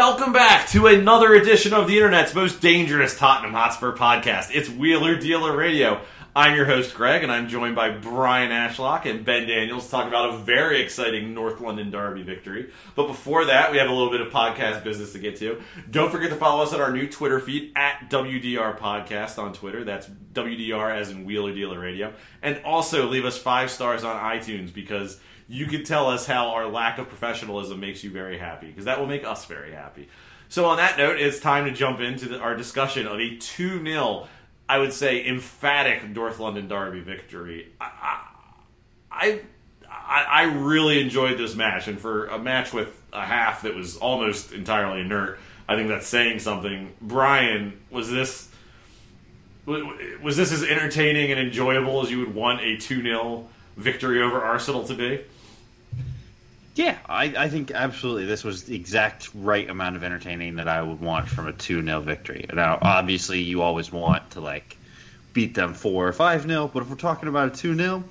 Welcome back to another edition of the internet's most dangerous Tottenham Hotspur podcast. It's Wheeler Dealer Radio. I'm your host, Greg, and I'm joined by Brian Ashlock and Ben Daniels to talk about a very exciting North London Derby victory. But before that, we have a little bit of podcast business to get to. Don't forget to follow us on our new Twitter feed at WDR Podcast on Twitter. That's WDR as in Wheeler Dealer Radio. And also leave us five stars on iTunes because you can tell us how our lack of professionalism makes you very happy because that will make us very happy. So, on that note, it's time to jump into the, our discussion of a 2 0, I would say, emphatic North London Derby victory. I, I, I, really enjoyed this match, and for a match with a half that was almost entirely inert, I think that's saying something. Brian, was this. Was this as entertaining and enjoyable as you would want a 2 0 victory over Arsenal to be? Yeah, I, I think absolutely this was the exact right amount of entertaining that I would want from a 2 0 victory. Now, obviously, you always want to, like, beat them 4 or 5 0, but if we're talking about a 2 0,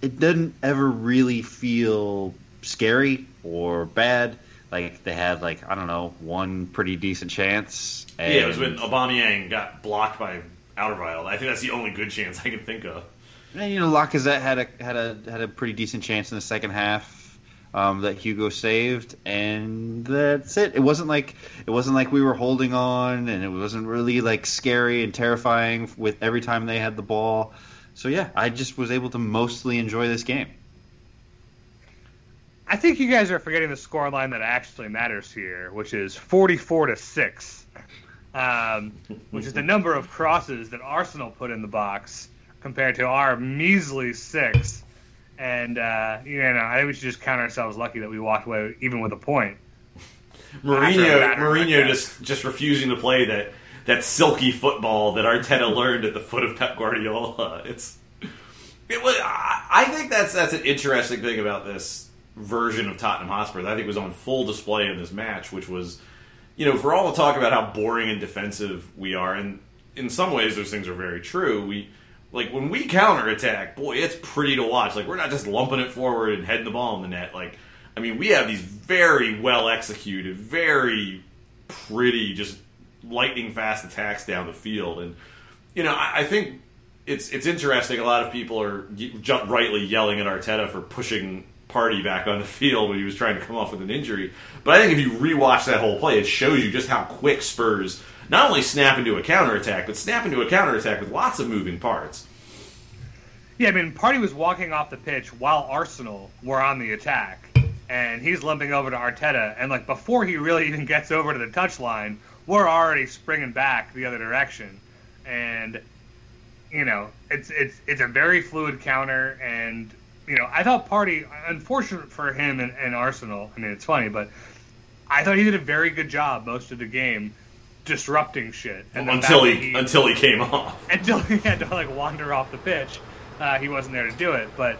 it doesn't ever really feel scary or bad. Like, they had, like, I don't know, one pretty decent chance. And Yeah, it was when Aubameyang got blocked by Alderweireld. I think that's the only good chance I can think of. And you know, Lacazette had a had a had a pretty decent chance in the second half um, that Hugo saved, and that's it. It wasn't like it wasn't like we were holding on, and it wasn't really like scary and terrifying with every time they had the ball. So yeah, I just was able to mostly enjoy this game. I think you guys are forgetting the score line that actually matters here, which is 44 to 6, um, which is the number of crosses that Arsenal put in the box compared to our measly six. And, uh, you know, I think we should just count ourselves lucky that we walked away even with a point. Mourinho, like Mourinho just just refusing to play that that silky football that Arteta learned at the foot of Pep Guardiola. It's it was. I I think that's that's an interesting thing about this version of Tottenham Hotspur. that I think was on full display in this match, which was, you know, for all the talk about how boring and defensive we are, and in some ways those things are very true. We like when we counterattack, boy, it's pretty to watch. Like we're not just lumping it forward and heading the ball in the net. Like I mean, we have these very well executed, very pretty, just lightning fast attacks down the field, and you know, I, I think it's it's interesting. A lot of people are y- rightly yelling at Arteta for pushing Party back on the field when he was trying to come off with an injury. But I think if you rewatch that whole play, it shows you just how quick Spurs not only snap into a counterattack, but snap into a counterattack with lots of moving parts. Yeah, I mean, Party was walking off the pitch while Arsenal were on the attack, and he's limping over to Arteta, and like before he really even gets over to the touchline, we're already springing back the other direction, and you know, it's it's it's a very fluid counter, and you know, I thought Party, unfortunate for him and, and Arsenal. I mean, it's funny, but I thought he did a very good job most of the game disrupting shit, and then until that- he until he came off. until he had to like wander off the pitch. Uh, he wasn't there to do it, but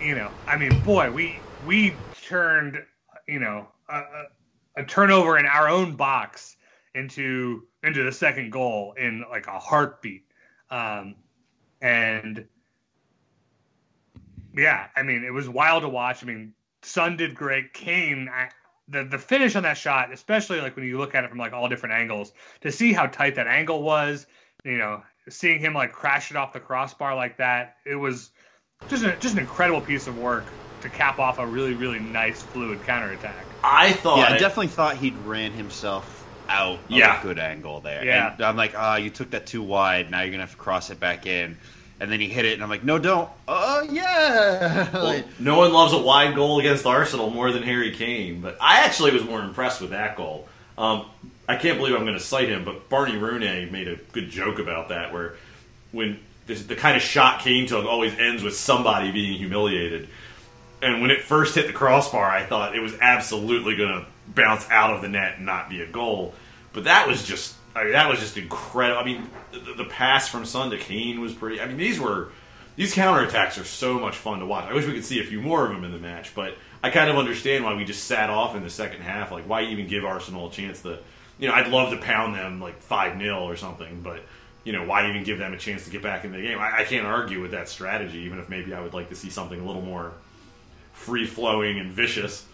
you know, I mean, boy, we we turned you know a, a, a turnover in our own box into into the second goal in like a heartbeat, um, and yeah, I mean, it was wild to watch. I mean, Sun did great. Kane, I, the the finish on that shot, especially like when you look at it from like all different angles, to see how tight that angle was, you know, seeing him like crash it off the crossbar like that, it was just a, just an incredible piece of work to cap off a really really nice fluid counterattack. I thought Yeah, I definitely thought he'd ran himself out of Yeah. a good angle there. Yeah. And I'm like, ah, you took that too wide. Now you're gonna have to cross it back in. And then he hit it, and I'm like, no, don't. Oh yeah. Well, no one loves a wide goal against Arsenal more than Harry Kane, but I actually was more impressed with that goal. Um, I can't believe I'm going to cite him, but Barney Ronay made a good joke about that, where when this, the kind of shot Kane took always ends with somebody being humiliated. and when it first hit the crossbar, I thought it was absolutely going to bounce out of the net and not be a goal. But that was just, I mean, that was just incredible. I mean, the, the pass from Son to Kane was pretty. I mean, these were these counterattacks are so much fun to watch. I wish we could see a few more of them in the match, but I kind of understand why we just sat off in the second half. Like, why even give Arsenal a chance to, you know, I'd love to pound them like 5 0 or something, but, you know, why even give them a chance to get back in the game? I, I can't argue with that strategy, even if maybe I would like to see something a little more free flowing and vicious.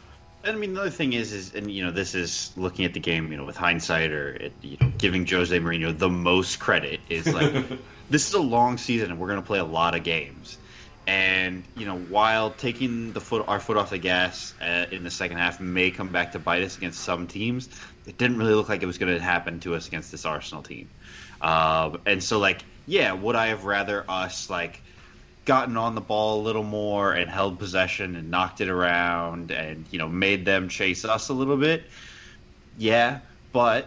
And I mean, the other thing is, is and you know, this is looking at the game, you know, with hindsight or it, you know, giving Jose Mourinho the most credit is like, this is a long season and we're going to play a lot of games. And you know, while taking the foot our foot off the gas uh, in the second half may come back to bite us against some teams, it didn't really look like it was going to happen to us against this Arsenal team. Um, and so, like, yeah, would I have rather us like gotten on the ball a little more and held possession and knocked it around and you know made them chase us a little bit? Yeah, but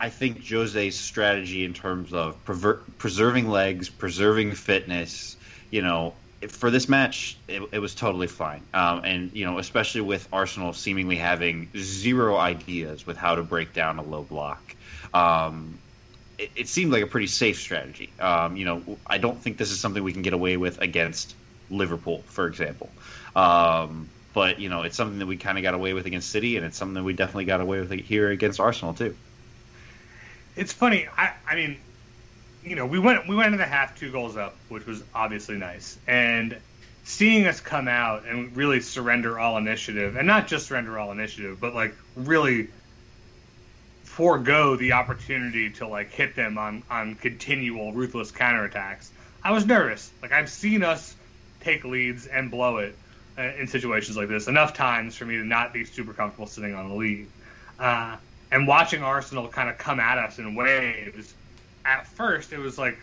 I think Jose's strategy in terms of prever- preserving legs, preserving fitness, you know, for this match, it, it was totally fine. Um, and you know, especially with Arsenal seemingly having zero ideas with how to break down a low block. Um, it, it, seemed like a pretty safe strategy. Um, you know, I don't think this is something we can get away with against Liverpool, for example. Um, but you know, it's something that we kind of got away with against City, and it's something that we definitely got away with here against Arsenal too. It's funny. I, I mean, you know, we went we went into the half two goals up, which was obviously nice, and seeing us come out and really surrender all initiative, and not just surrender all initiative, but like really forego the opportunity to like hit them on on continual ruthless counterattacks. I was nervous. Like I've seen us take leads and blow it uh, in situations like this enough times for me to not be super comfortable sitting on the lead. Uh, and watching Arsenal kind of come at us in waves at first it was like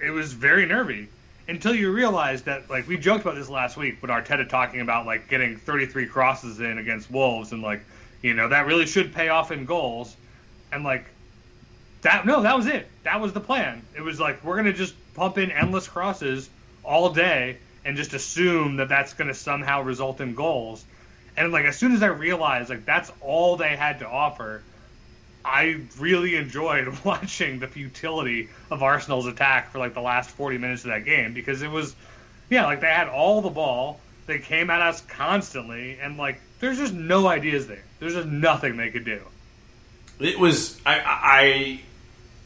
it was very nervy until you realize that like we joked about this last week with Arteta talking about like getting 33 crosses in against Wolves and like you know that really should pay off in goals. And like that no that was it. That was the plan. It was like we're gonna just pump in endless crosses all day and just assume that that's gonna somehow result in goals. And like as soon as I realized like that's all they had to offer I really enjoyed watching the futility of Arsenal's attack for like the last 40 minutes of that game because it was, yeah, like they had all the ball. They came at us constantly, and like there's just no ideas there. There's just nothing they could do. It was I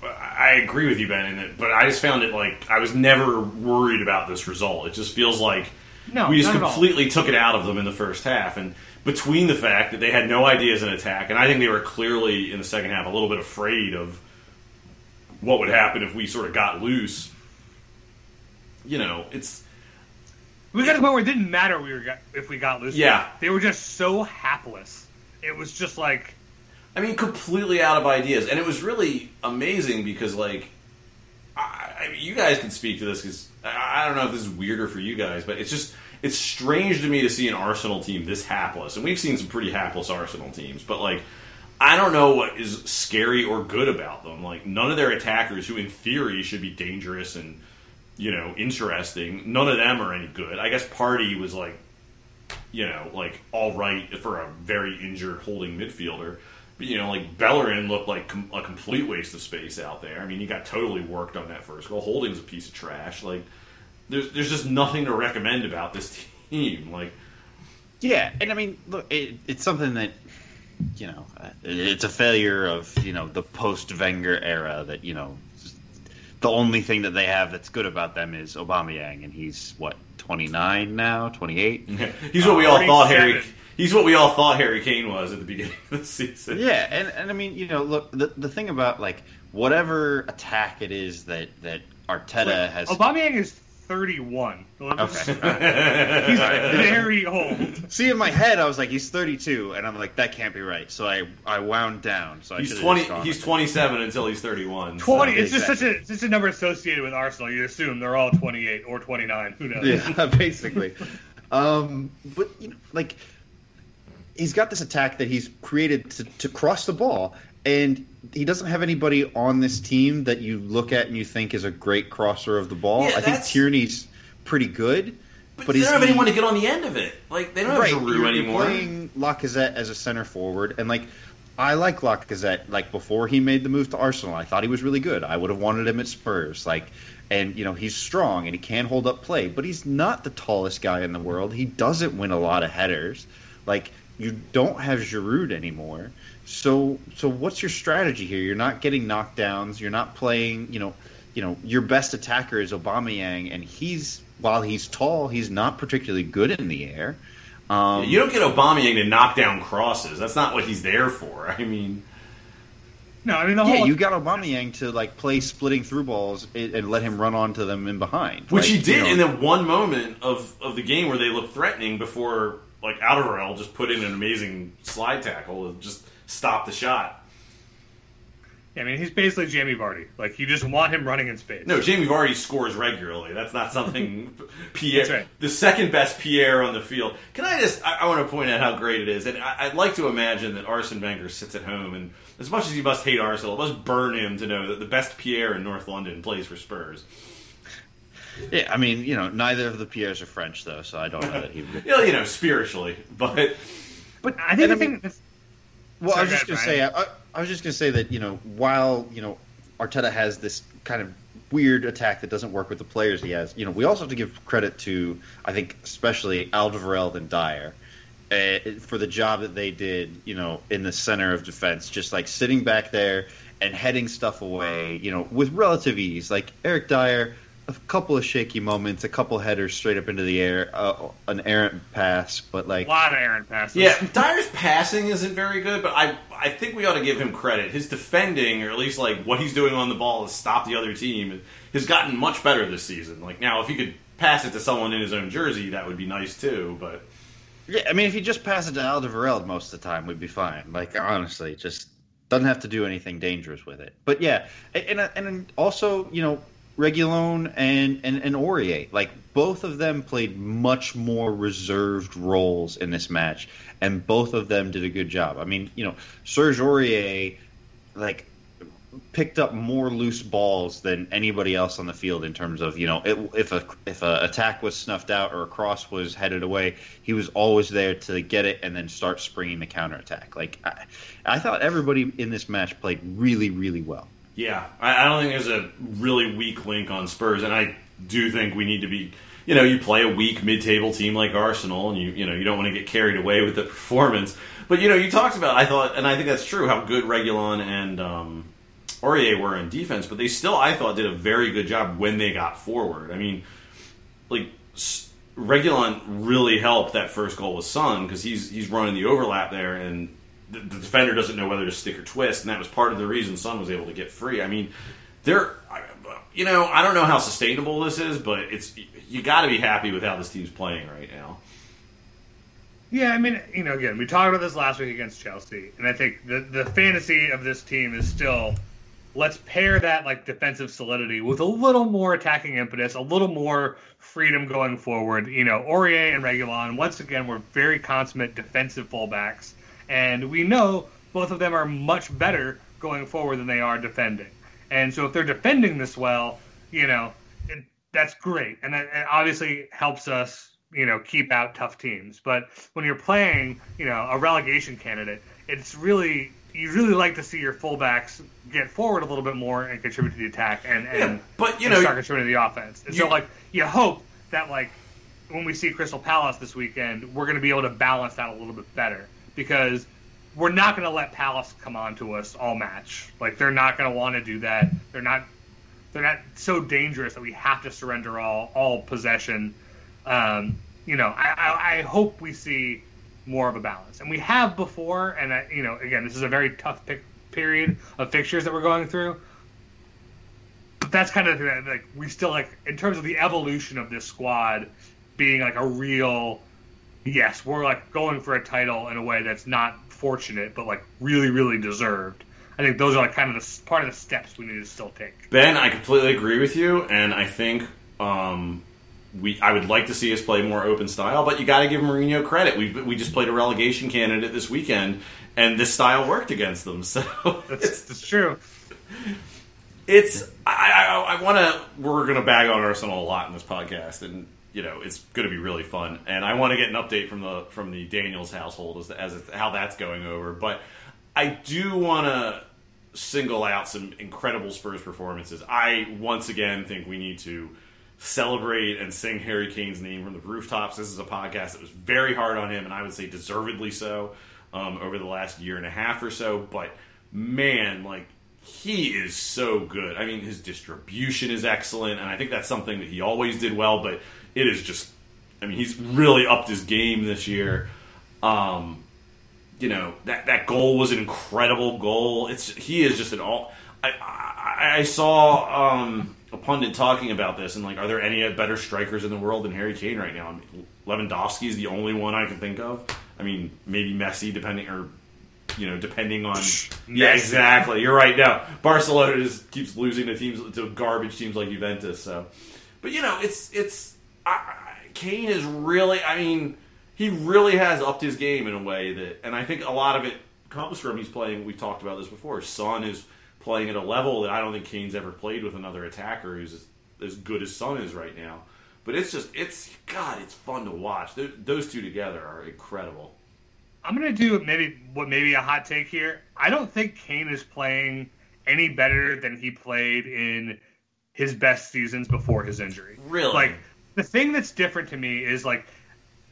I, I agree with you, Ben, in it, but I just found it like I was never worried about this result. It just feels like no, we just completely took it out of them in the first half, and between the fact that they had no ideas in attack, and I think they were clearly in the second half a little bit afraid of what would happen if we sort of got loose. You know, it's we got to the point where it didn't matter we were if we got loose. Yeah, they were just so hapless. It was just like, I mean, completely out of ideas, and it was really amazing because like, I, I mean, you guys can speak to this because I, I don't know if this is weirder for you guys, but it's just it's strange to me to see an Arsenal team this hapless, and we've seen some pretty hapless Arsenal teams, but like. I don't know what is scary or good about them. Like none of their attackers, who in theory should be dangerous and you know interesting, none of them are any good. I guess Party was like, you know, like all right for a very injured holding midfielder. But you know, like Bellerin looked like com- a complete waste of space out there. I mean, he got totally worked on that first goal. Holding's a piece of trash. Like there's there's just nothing to recommend about this team. Like, yeah, and I mean, look, it, it's something that you know, uh, it's a failure of you know the post Wenger era that you know the only thing that they have that's good about them is Aubameyang, and he's what 29 now, 28. he's what we all thought Harry. He's what we all thought Harry Kane was at the beginning of the season. Yeah, and, and I mean, you know, look, the, the thing about like whatever attack it is that that Arteta Wait, has. Aubameyang is 31. Okay. he's very old. See, in my head, I was like, he's 32, and I'm like, that can't be right. So I, I wound down. So he's 20. He's 27 until he's 31. 20. So. It's just such a it's just a number associated with Arsenal. You assume they're all 28 or 29. Who knows? Yeah, basically. um, but you know, like, he's got this attack that he's created to, to cross the ball, and he doesn't have anybody on this team that you look at and you think is a great crosser of the ball. Yeah, I think Tierney's pretty good, But, But they don't have anyone to get on the end of it. Like they don't have right, Giroud you're, anymore. You're playing Lacazette as a center forward, and like I like Lacazette. Like before he made the move to Arsenal, I thought he was really good. I would have wanted him at Spurs. Like, and you know he's strong and he can hold up play, but he's not the tallest guy in the world. He doesn't win a lot of headers. Like you don't have Giroud anymore. So so what's your strategy here? You're not getting knockdowns. You're not playing. You know, you know your best attacker is Aubameyang, and he's while he's tall, he's not particularly good in the air. Um, you don't get Aubameyang to knock down crosses. That's not what he's there for. I mean, No, I mean the yeah, you got Aubameyang to like play splitting through balls and and let him run onto them in behind, which he did you know, in the one moment of, of the game where they looked threatening before like Alderweireld just put in an amazing slide tackle and just stopped the shot. I mean he's basically Jamie Vardy. Like you just want him running in space. No, Jamie Vardy scores regularly. That's not something Pierre, That's right. the second best Pierre on the field. Can I just? I, I want to point out how great it is, and I, I'd like to imagine that Arsene Wenger sits at home, and as much as he must hate Arsenal, it must burn him to know that the best Pierre in North London plays for Spurs. Yeah, I mean, you know, neither of the Pierres are French though, so I don't know that he would. You know, you know spiritually, but but I think the I thing mean- that's Well, I was just gonna ahead, say, I, I was just gonna say that you know, while you know, Arteta has this kind of weird attack that doesn't work with the players he has. You know, we also have to give credit to, I think, especially Alderweireld and Dier. Uh, for the job that they did, you know, in the center of defense, just like sitting back there and heading stuff away, you know, with relative ease. Like Eric Dier, a couple of shaky moments, a couple headers straight up into the air, uh, an errant pass, but like a lot of errant passes. Yeah, Dier's passing isn't very good, but I I think we ought to give him credit. His defending, or at least like what he's doing on the ball to stop the other team, has gotten much better this season. Like now, if he could pass it to someone in his own jersey, that would be nice too. But Yeah, I mean, if you just pass it to Alderweireld most of the time, we'd be fine. Like honestly, just doesn't have to do anything dangerous with it. But yeah, and and, and also you know Reguilon and, and and Aurier, like both of them played much more reserved roles in this match, and both of them did a good job. I mean, you know, Serge Aurier, like picked up more loose balls than anybody else on the field in terms of you know it, if a if a attack was snuffed out or a cross was headed away, he was always there to get it and then start springing the counterattack. Like I, I thought everybody in this match played really really well. Yeah, I, I don't think there's a really weak link on Spurs, and I do think we need to be. You know, you play a weak mid-table team like Arsenal, and you you know you don't want to get carried away with the performance. But you know, you talked about I thought, and I think that's true, how good Reguilon and um, Aurier were in defense, but they still, I thought, did a very good job when they got forward. I mean, like Reguilon really helped that first goal with Son because he's he's running the overlap there, and the, the defender doesn't know whether to stick or twist, and that was part of the reason Son was able to get free. I mean, they're, you know, I don't know how sustainable this is, but it's you got to be happy with how this team's playing right now. Yeah, I mean, you know, again, we talked about this last week against Chelsea, and I think the the fantasy of this team is still let's pair that like defensive solidity with a little more attacking impetus, a little more freedom going forward. You know, Aurier and Reguilon, once again, were very consummate defensive fullbacks, and we know both of them are much better going forward than they are defending. And so if they're defending this well, you know, it, that's great, and that it obviously helps us, you know, keep out tough teams. But when you're playing, you know, a relegation candidate, it's really you really like to see your fullbacks get forward a little bit more and contribute to the attack and, and Yeah, but, you and know, start contributing to the offense. And so like you hope that like when we see Crystal Palace this weekend, we're going to be able to balance that a little bit better because we're not going to let Palace come on to us all match. Like they're not going to want to do that. They're not they're not so dangerous that we have to surrender all all possession. Um, you know, I, I, I hope we see more of a balance, and we have before. And I, you know, again, this is a very tough pick, period of fixtures that we're going through. But that's kind of the like we still like in terms of the evolution of this squad being like a real yes, we're like going for a title in a way that's not fortunate, but like really, really deserved. I think those are like kind of the part of the steps we need to still take. Ben, I completely agree with you, and I think um, we I would like to see us play more open style, but you got to give Mourinho credit. We we just played a relegation candidate this weekend, and this style worked against them. So That's, it's that's true. it's I I, I want to we're going to bag on Arsenal a lot in this podcast, and you know it's going to be really fun. And I want to get an update from the from the Daniels household as as how that's going over. But I do want to single out some incredible Spurs performances. I once again think we need to celebrate and sing Harry Kane's name from the rooftops. This is a podcast that was very hard on him, and I would say deservedly so um, over the last year and a half or so. But man, like he is so good. I mean, his distribution is excellent, and I think that's something that he always did well. But it is just, I mean, he's really upped his game this year. Um, you know that that goal was an incredible goal. It's he is just an all. I I, I saw um, a pundit talking about this and like, are there any better strikers in the world than Harry Kane right now? I mean, Lewandowski is the only one I can think of. I mean, maybe Messi, depending or you know, depending on yeah, exactly. You're right. Now Barcelona just keeps losing to teams to garbage teams like Juventus. So, but you know, it's it's I, Kane is really. I mean, he really has upped his game in a way that, and I think a lot of it comes from he's playing. We've talked about this before. Son is playing at a level that I don't think Kane's ever played with another attacker who's as, as good as Son is right now. But it's just it's God, it's fun to watch. Those, those two together are incredible. I'm gonna do maybe what maybe a hot take here. I don't think Kane is playing any better than he played in his best seasons before his injury. Really? Like the thing that's different to me is like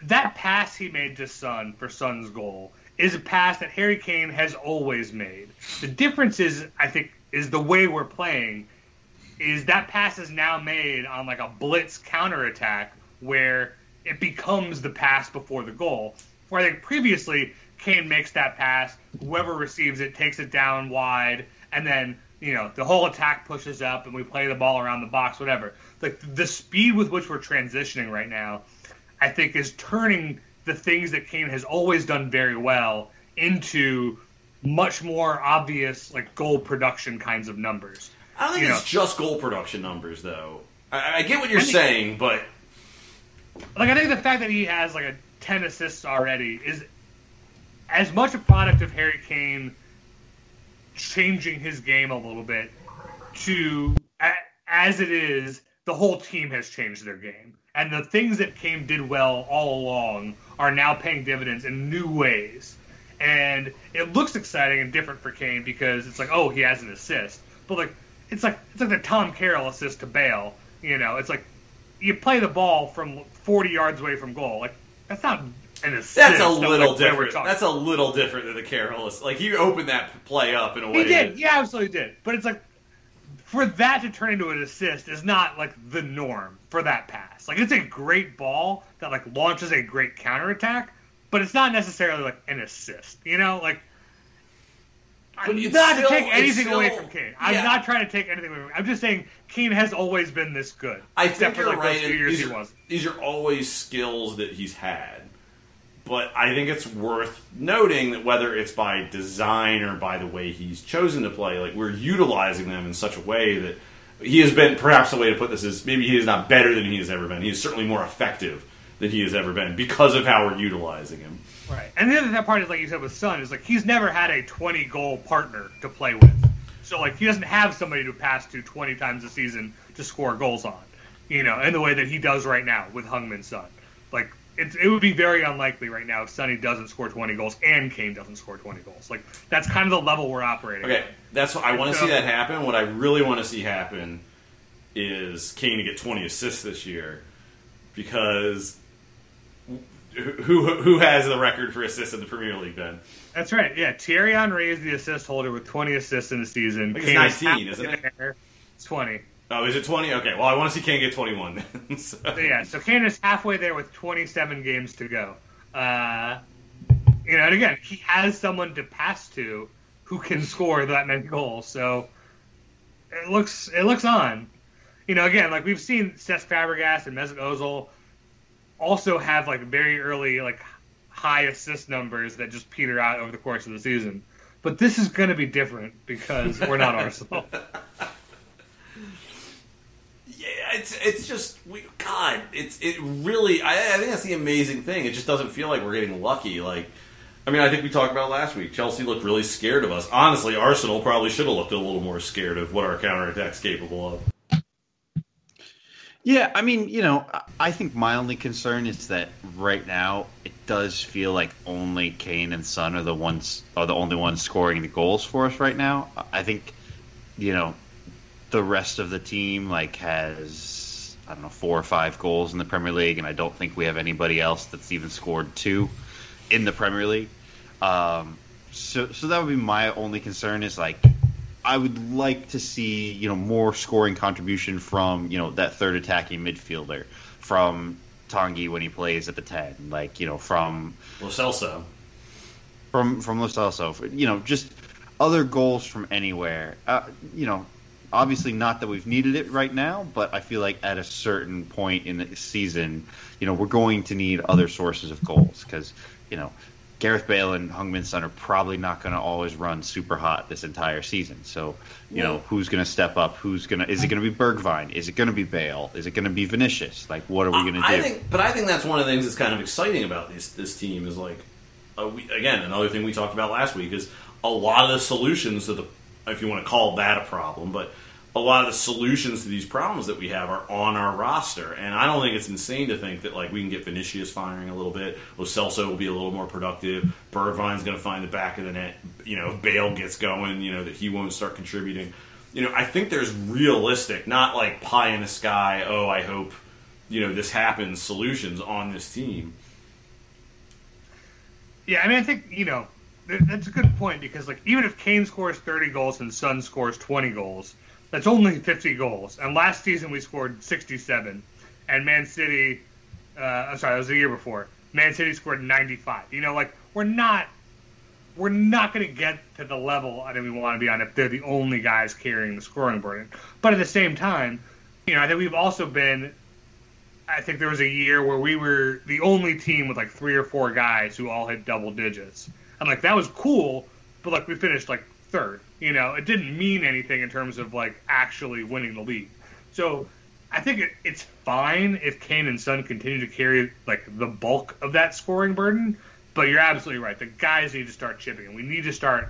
that pass he made to Son for Son's goal is a pass that Harry Kane has always made. The difference is I think is the way we're playing is that pass is now made on like a blitz counterattack where it becomes the pass before the goal. Where I think previously Kane makes that pass, whoever receives it takes it down wide, and then you know the whole attack pushes up and we play the ball around the box, whatever. Like the speed with which we're transitioning right now, I think is turning the things that Kane has always done very well into much more obvious like goal production kinds of numbers. I don't think You it's know. just goal production numbers, though. I, I get what you're think- saying, but like I think the fact that he has like a ten assists already is as much a product of Harry Kane changing his game a little bit to as it is the whole team has changed their game and the things that Kane did well all along are now paying dividends in new ways and it looks exciting and different for Kane because it's like oh he has an assist but like it's like it's like the Tom Carroll assist to Bale you know it's like you play the ball from 40 yards away from goal. Like that's not an assist. that's a little we're different. That's a little different than the Carolus. Like he opened that play up in a way. he did. He absolutely did. But it's like for that to turn into an assist is not like the norm for that pass. Like it's a great ball that like launches a great counterattack, but it's not necessarily like an assist. You know, like. But I'm not still- to take anything away from Kane. I'm yeah. not trying to take anything away from him. I'm just saying Kane has always been this good. I except think for you're like right. those few years These he are, was. these are always skills that he's had. But I think it's worth noting that whether it's by design or by the way he's chosen to play, like we're utilizing them in such a way that he has been. Perhaps the way to put this is maybe he is not better than he has ever been. He is certainly more effective than he has ever been because of how we're utilizing him. Right. And the other that part is like you said with Son is like he's never had a 20 goal partner to play with. So like he doesn't have somebody to pass to 20 times a season to score goals on. You know, in the way that he does right now with Heung-min Son. Like it, it would be very unlikely right now if Sonny doesn't score 20 goals and Kane doesn't score 20 goals. Like that's kind of the level we're operating. Okay, at. that's what I want to So- see that happen. What I really want to see happen is Kane to get 20 assists this year because who who has the record for assists in the Premier League? Ben, That's right. Yeah, Thierry Henry is the assist holder with 20 assists in the season. Think it's Kane is 19, isn't it? there. It's 20. Oh, is it 20? Okay, well, I want to see Kane get 21. Then. so, So, yeah, so Kane is halfway there with 27 games to go. Uh, you know, and again, he has someone to pass to who can score that many goals. So it looks it looks on. You know, again, like we've seen Cesc Fabregas and Mesut Ozil also have like very early like high assist numbers that just peter out over the course of the season. But this is going to be different because we're not Arsenal. Yeah, it's it's just we, God, it's it really. I, I think that's the amazing thing. It just doesn't feel like we're getting lucky. Like, I mean, I think we talked about last week. Chelsea looked really scared of us. Honestly, Arsenal probably should have looked a little more scared of what our counterattack's capable of. Yeah, I mean, you know, I- I think my only concern is that right now it does feel like only Kane and Son are the ones are the only ones scoring the goals for us right now. I think, you know, the rest of the team like has I don't know four or five goals in the Premier League, and I don't think we have anybody else that's even scored two in the Premier League. Um, so, so that would be my only concern is like I would like to see you know more scoring contribution from you know that third attacking midfielder from Tanguy when he plays at the ten, like you know from Lo Celso. from from Lo Celso, you know just other goals from anywhere. Uh, you know, obviously not that we've needed it right now, but I feel like at a certain point in the season, you know, we're going to need other sources of goals because you know. Gareth Bale and Heung-min Son are probably not going to always run super hot this entire season. So, you know, who's going to step up? Who's going to? Is it going to be Bergwijn? Is it going to be Bale? Is it going to be Vinicius? Like, what are we going to do? I think, but I think that's one of the things that's kind of exciting about this this team is like, uh, we, again, another thing we talked about last week is a lot of the solutions to the, if you want to call that a problem, but a lot of the solutions to these problems that we have are on our roster, and I don't think it's insane to think that like we can get Vinicius firing a little bit, Lo Celso will be a little more productive, Bergwijn's going to find the back of the net, you know, if Bale gets going, you know, that he won't start contributing. You know, I think there's realistic, not like pie in the sky. Oh, I hope you know this happens. Solutions on this team. Yeah, I mean, I think you know that's a good point because like even if Kane scores 30 goals and Son scores 20 goals, that's only 50 goals. And last season we scored 67, and Man City, uh, I'm sorry, that was the year before. Man City scored 95. You know, like we're not we're not going to get to the level I think we want to be on if they're the only guys carrying the scoring burden. But at the same time, you know, I think we've also been I think there was a year where we were the only team with like three or four guys who all hit double digits. And like that was cool, but like we finished like third. You know, it didn't mean anything in terms of like actually winning the league. So I think it, it's fine if Kane and Son continue to carry like the bulk of that scoring burden. But you're absolutely right. The guys need to start chipping, and we need to start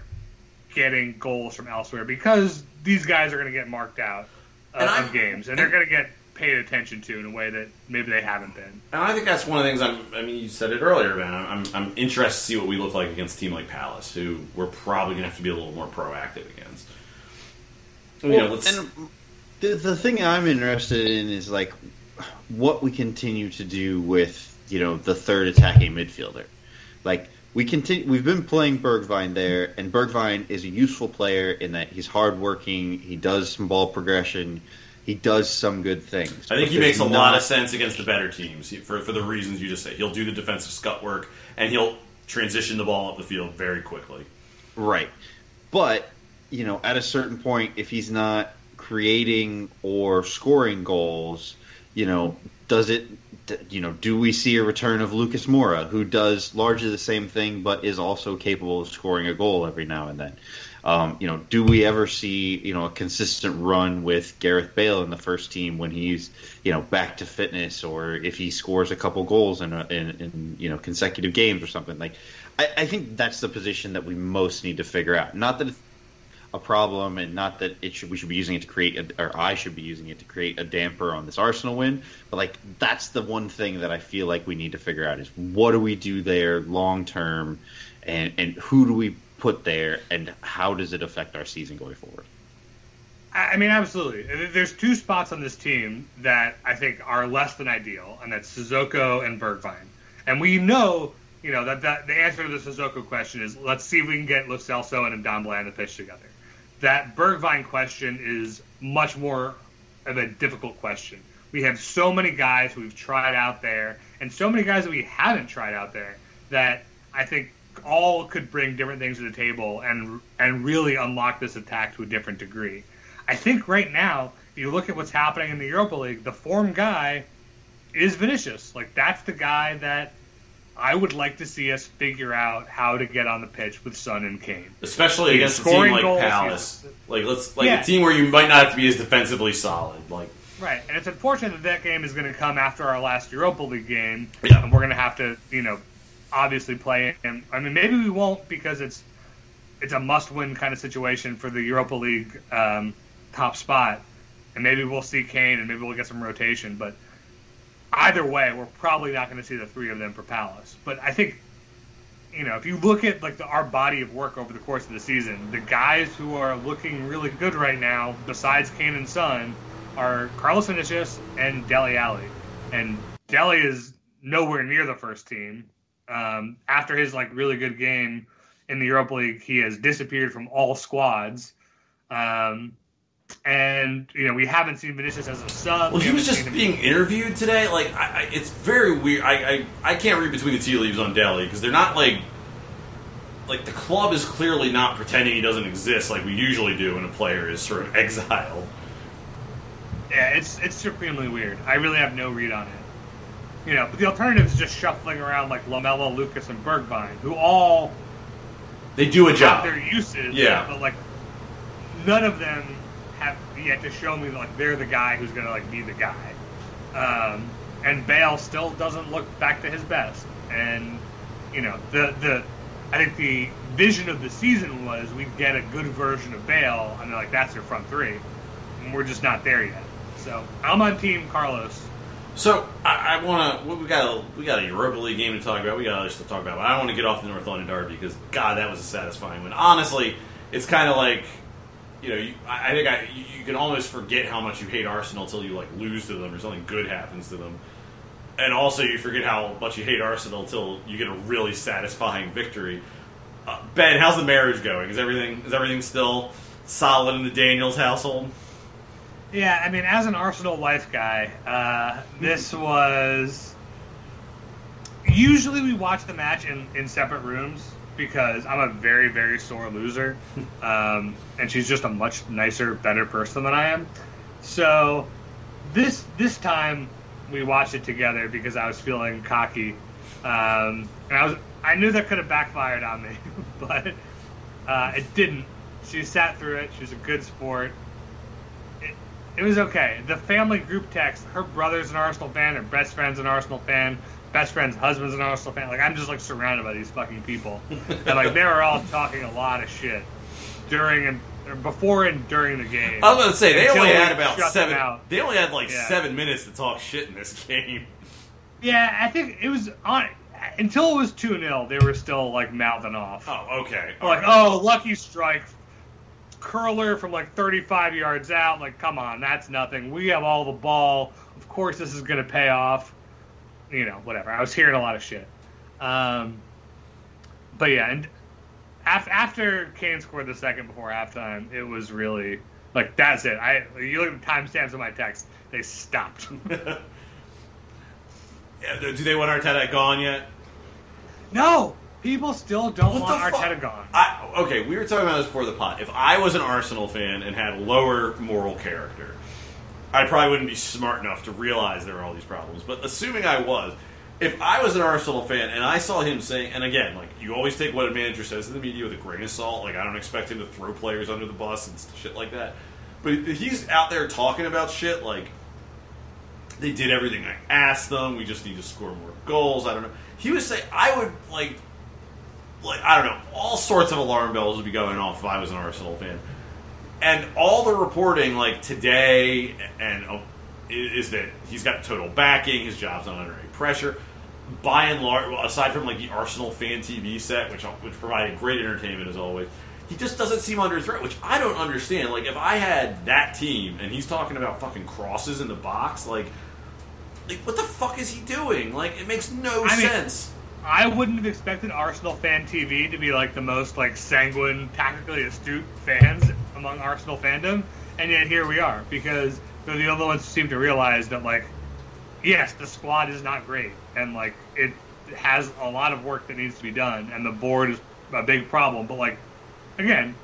getting goals from elsewhere because these guys are going to get marked out uh, And of games, and they're going to get paid attention to in a way that maybe they haven't been. And I think that's one of the things. I'm, I mean, you said it earlier, man. I'm, I'm interested to see what we look like against a team like Palace, who we're probably going to have to be a little more proactive against. you know, let's, and the, the thing I'm interested in is like what we continue to do with you know the third attacking midfielder. Like we continue, we've been playing Bergwijn there, and Bergwijn is a useful player in that he's hardworking. He does some ball progression. He does some good things. I think he makes a there's lot of sense against the better teams he- for, for the reasons you just say. He'll do the defensive scut work, and he'll transition the ball up the field very quickly. Right. But, you know, at a certain point, if he's not creating or scoring goals, you know, does it, you know, do we see a return of Lucas Moura, who does largely the same thing but is also capable of scoring a goal every now and then? Um, you know, do we ever see, you know, a consistent run with Gareth Bale in the first team when he's, you know, back to fitness or if he scores a couple goals in, a, in, in you know, consecutive games or something? Like, I, I think that's the position that we most need to figure out. Not that it's a problem, and not that it should we should be using it to create, a, or I should be using it to create a damper on this Arsenal win. But like that's the one thing that I feel like we need to figure out is what do we do there long term, and and who do we put there, and how does it affect our season going forward? I mean, absolutely. There's two spots on this team that I think are less than ideal, and that's Sissoko and Bergwijn. And we know, you know, that, that the answer to the Sissoko question is let's see if we can get Lo Celso and on the pitch together. That Bergwijn question is much more of a difficult question. We have so many guys we've tried out there, and so many guys that we haven't tried out there that I think all could bring different things to the table and and really unlock this attack to a different degree. I think right now, if you look at what's happening in the Europa League, the form guy is Vinicius. Like that's the guy that I would like to see us figure out how to get on the pitch with Son and Kane. especially against a team like goals, Palace. Like let's like Yeah. a team where you might not have to be as defensively solid. Like Right, and it's unfortunate that that game is going to come after our last Europa League game, Yeah. and we're going to have to, you know, obviously play him. I mean, maybe we won't because it's it's a must-win kind of situation for the Europa League um, top spot. and maybe we'll see Kane, and maybe we'll get some rotation. But either way, we're probably not going to see the three of them for Palace. But I think, you know, if you look at like the, our body of work over the course of the season, the guys who are looking really good right now, besides Kane and Son, are Carlos Vinicius and Dele Alli. And Deli is nowhere near the first team. Um, after his like really good game in the Europa League, he has disappeared from all squads. Um, and you know we haven't seen Vinicius as a sub. Well, We he was just being interviewed today. Like, I, I, it's very weird. I, I, I can't read between the tea leaves on Dele because they're not like, like the club is clearly not pretending he doesn't exist like we usually do when a player is sort of exiled. Yeah, it's it's supremely weird. I really have no read on it. You know, but the alternative is just shuffling around like Lamela, Lucas, and Bergwijn, who all They do a have job. their uses. Yeah. But like, none of them have yet to show me like they're the guy who's gonna like be the guy. Um, and Bale still doesn't look back to his best. And you know, the the I think the vision of the season was we'd get a good version of Bale, and they're like that's their front three. And we're just not there yet. So I'm on Team Carlos. So I, I want to. We got a we got a Europa League game to talk about. We got other stuff to talk about. But I want to get off the North London Derby because God, that was a satisfying one. Honestly, it's kind of like you know. You, I, I think I you, can almost forget how much you hate Arsenal until you like lose to them or something good happens to them. And also, you forget how much you hate Arsenal until you get a really satisfying victory. Uh, ben, how's the marriage going? Is everything is everything still solid in the Daniels household? Yeah, I mean, as an Arsenal life guy, uh, this was. Usually we watch the match in, in separate rooms because I'm a very, very sore loser. Um, and she's just a much nicer, better person than I am. So this this time we watched it together because I was feeling cocky. Um, and I was I knew that could have backfired on me, but uh, it didn't. She sat through it. She was a good sport it, was okay. The family group text, her brother's an Arsenal fan, her best friend's an Arsenal fan, best friend's husband's an Arsenal fan. Like I'm just like surrounded by these fucking people, and like they were all talking a lot of shit during and before and during the game. I was going to say they only had about seven. out. They only had like Yeah. seven minutes to talk shit in this game. Yeah, I think it was on until it was two 0 They were still like mouthing off. Oh, okay. like, oh, lucky strike, curler from like 35 yards out. Like, come on, that's nothing. We have all the ball. Of course, this is going to pay off. You know, whatever. I was hearing a lot of shit. Um, but yeah, and af- after Kane scored the second before halftime, it was really like that's it. I you look at the timestamps of my text; they stopped. Yeah, do they want Arteta gone yet? no, people still don't What want? Arteta gone. I, okay, we were talking about this before the pot. If I was an Arsenal fan and had lower moral character, I probably wouldn't be smart enough to realize there were all these problems. But assuming I was, if I was an Arsenal fan and I saw him saying, and again, like you always take what a manager says in the media with a grain of salt. Like I don't expect him to throw players under the bus and shit like that. But he's out there talking about shit like they did everything I asked them. We just need to score more goals. I don't know. He would say I would like, like I don't know. All sorts of alarm bells would be going off if I was an Arsenal fan. And all the reporting, like today, and uh, is that he's got total backing. His job's not under any pressure. By and large, aside from like the Arsenal fan TV set, which which provided great entertainment as always, he just doesn't seem under threat. Which I don't understand. Like if I had that team and he's talking about fucking crosses in the box, like, like what the fuck is he doing? Like it makes no I mean- sense. I wouldn't have expected Arsenal fan TV to be like the most like sanguine, tactically astute fans among Arsenal fandom, and yet here we are because they're the only ones who seem to realize that like, yes, the squad is not great, and like it has a lot of work that needs to be done, and the board is a big problem. But like, again,